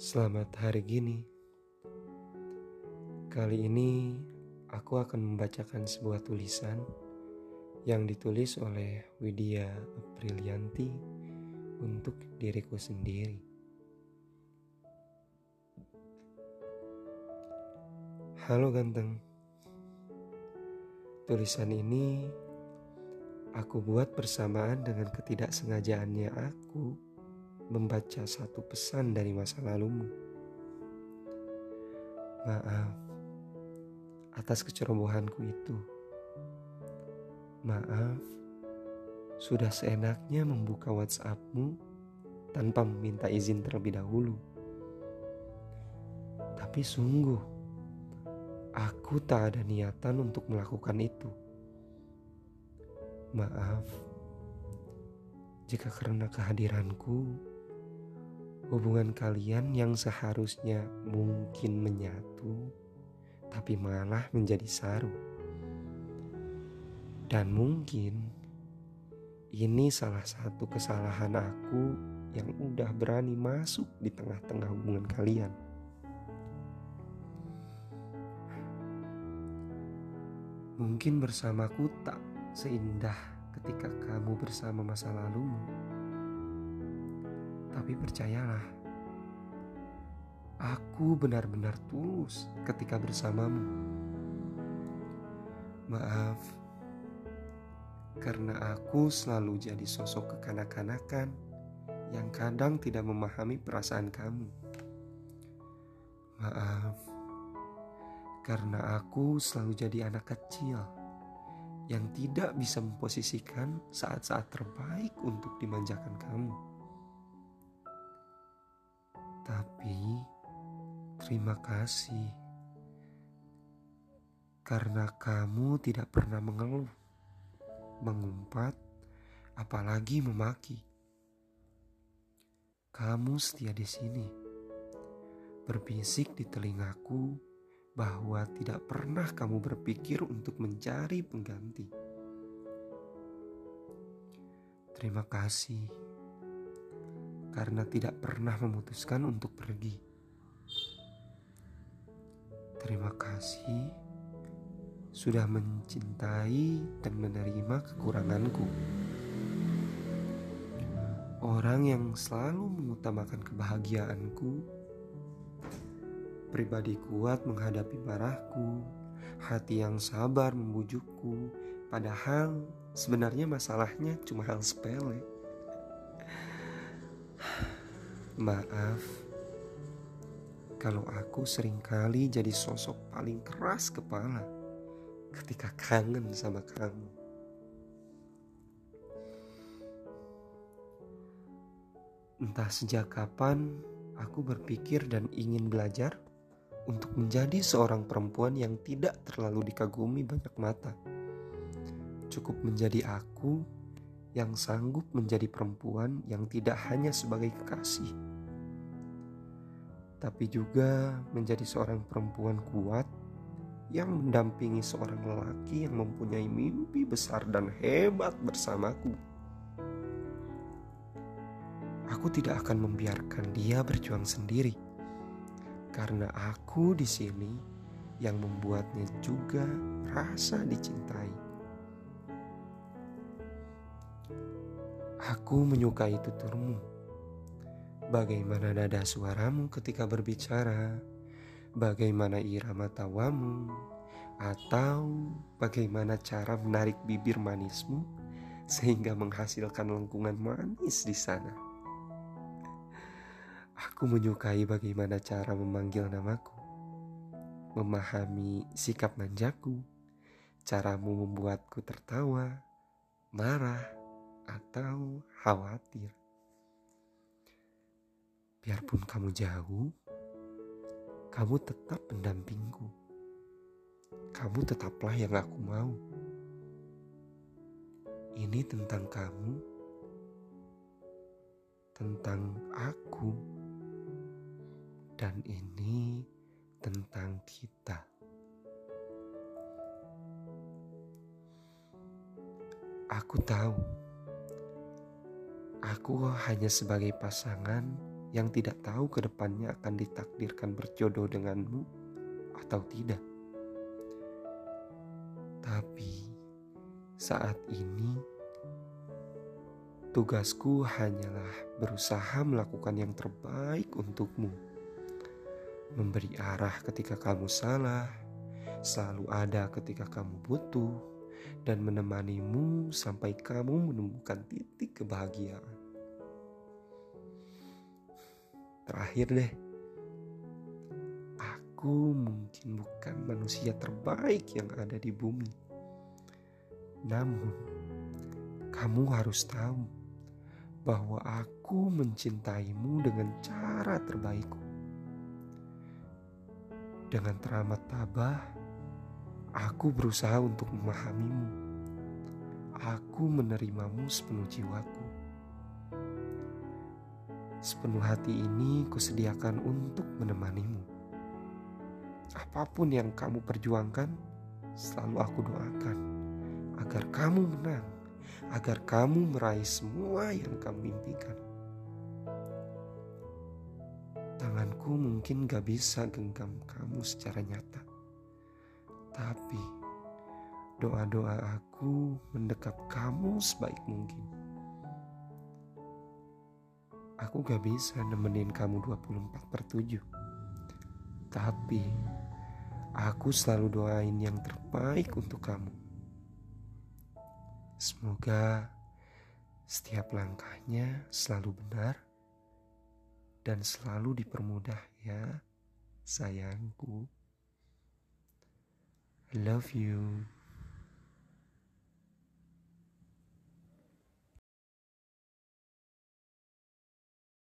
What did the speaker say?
Selamat hari gini. Kali ini aku akan membacakan sebuah tulisan yang ditulis oleh Widya Aprilianti untuk diriku sendiri. Halo ganteng. Tulisan ini aku buat bersamaan dengan ketidaksengajaannya aku membaca satu pesan dari masa lalumu. Maaf atas kecerobohanku itu. Maaf sudah seenaknya membuka WhatsAppmu tanpa meminta izin terlebih dahulu. Tapi sungguh, aku tak ada niatan untuk melakukan itu. Maaf jika karena kehadiranku hubungan kalian yang seharusnya mungkin menyatu, tapi malah menjadi saru. Dan mungkin ini salah satu kesalahan aku yang udah berani masuk di tengah-tengah hubungan kalian. Mungkin bersamaku tak seindah ketika kamu bersama masa lalumu. Tapi percayalah, aku benar-benar tulus ketika bersamamu. Maaf, karena aku selalu jadi sosok kekanak-kanakan yang kadang tidak memahami perasaan kamu. Maaf, karena aku selalu jadi anak kecil yang tidak bisa memposisikan saat-saat terbaik untuk dimanjakan kamu. Tapi terima kasih karena kamu tidak pernah mengeluh, mengumpat, apalagi memaki. Kamu setia di sini, berbisik di telingaku bahwa tidak pernah kamu berpikir untuk mencari pengganti. Terima kasih karena tidak pernah memutuskan untuk pergi. Terima kasih sudah mencintai dan menerima kekuranganku. Orang yang selalu mengutamakan kebahagiaanku, pribadi kuat menghadapi marahku, hati yang sabar membujukku, padahal sebenarnya masalahnya cuma hal sepele. Maaf kalau aku sering kali jadi sosok paling keras kepala ketika kangen sama kamu. Entah sejak kapan aku berpikir dan ingin belajar untuk menjadi seorang perempuan yang tidak terlalu dikagumi banyak mata. Cukup menjadi aku yang sanggup menjadi perempuan yang tidak hanya sebagai kekasih tapi juga menjadi seorang perempuan kuat yang mendampingi seorang lelaki yang mempunyai mimpi besar dan hebat bersamaku. Aku tidak akan membiarkan dia berjuang sendiri, karena aku di sini yang membuatnya juga rasa dicintai. Aku menyukai tuturmu Bagaimana nada suaramu ketika berbicara? Bagaimana irama tawamu? Atau bagaimana cara menarik bibir manismu sehingga menghasilkan lengkungan manis di sana? Aku menyukai bagaimana cara memanggil namaku, memahami sikap manjaku, caramu membuatku tertawa, marah, atau khawatir. Biarpun kamu jauh, kamu tetap pendampingku. Kamu tetaplah yang aku mau. Ini tentang kamu, tentang aku, dan ini tentang kita. Aku tahu, aku hanya sebagai pasangan yang tidak tahu ke depannya akan ditakdirkan berjodoh denganmu atau tidak. Tapi saat ini tugasku hanyalah berusaha melakukan yang terbaik untukmu. Memberi arah ketika kamu salah, selalu ada ketika kamu butuh, dan menemanimu sampai kamu menemukan titik kebahagiaan. Terakhir deh, aku mungkin bukan manusia terbaik yang ada di bumi. Namun, kamu harus tahu bahwa aku mencintaimu dengan cara terbaikku. Dengan teramat tabah, aku berusaha untuk memahamimu. Aku menerimamu sepenuh jiwaku. Sepenuh hati ini kusediakan untuk menemanimu. Apa pun yang kamu perjuangkan, selalu aku doakan agar kamu menang, agar kamu meraih semua yang kamu impikan. Tanganku mungkin gak bisa genggam kamu secara nyata, tapi doa-doa aku mendekap kamu sebaik mungkin. Aku gak bisa nemenin kamu 24 per 7. Tapi aku selalu doain yang terbaik untuk kamu. Semoga setiap langkahnya selalu benar dan selalu dipermudah ya, sayangku. I love you.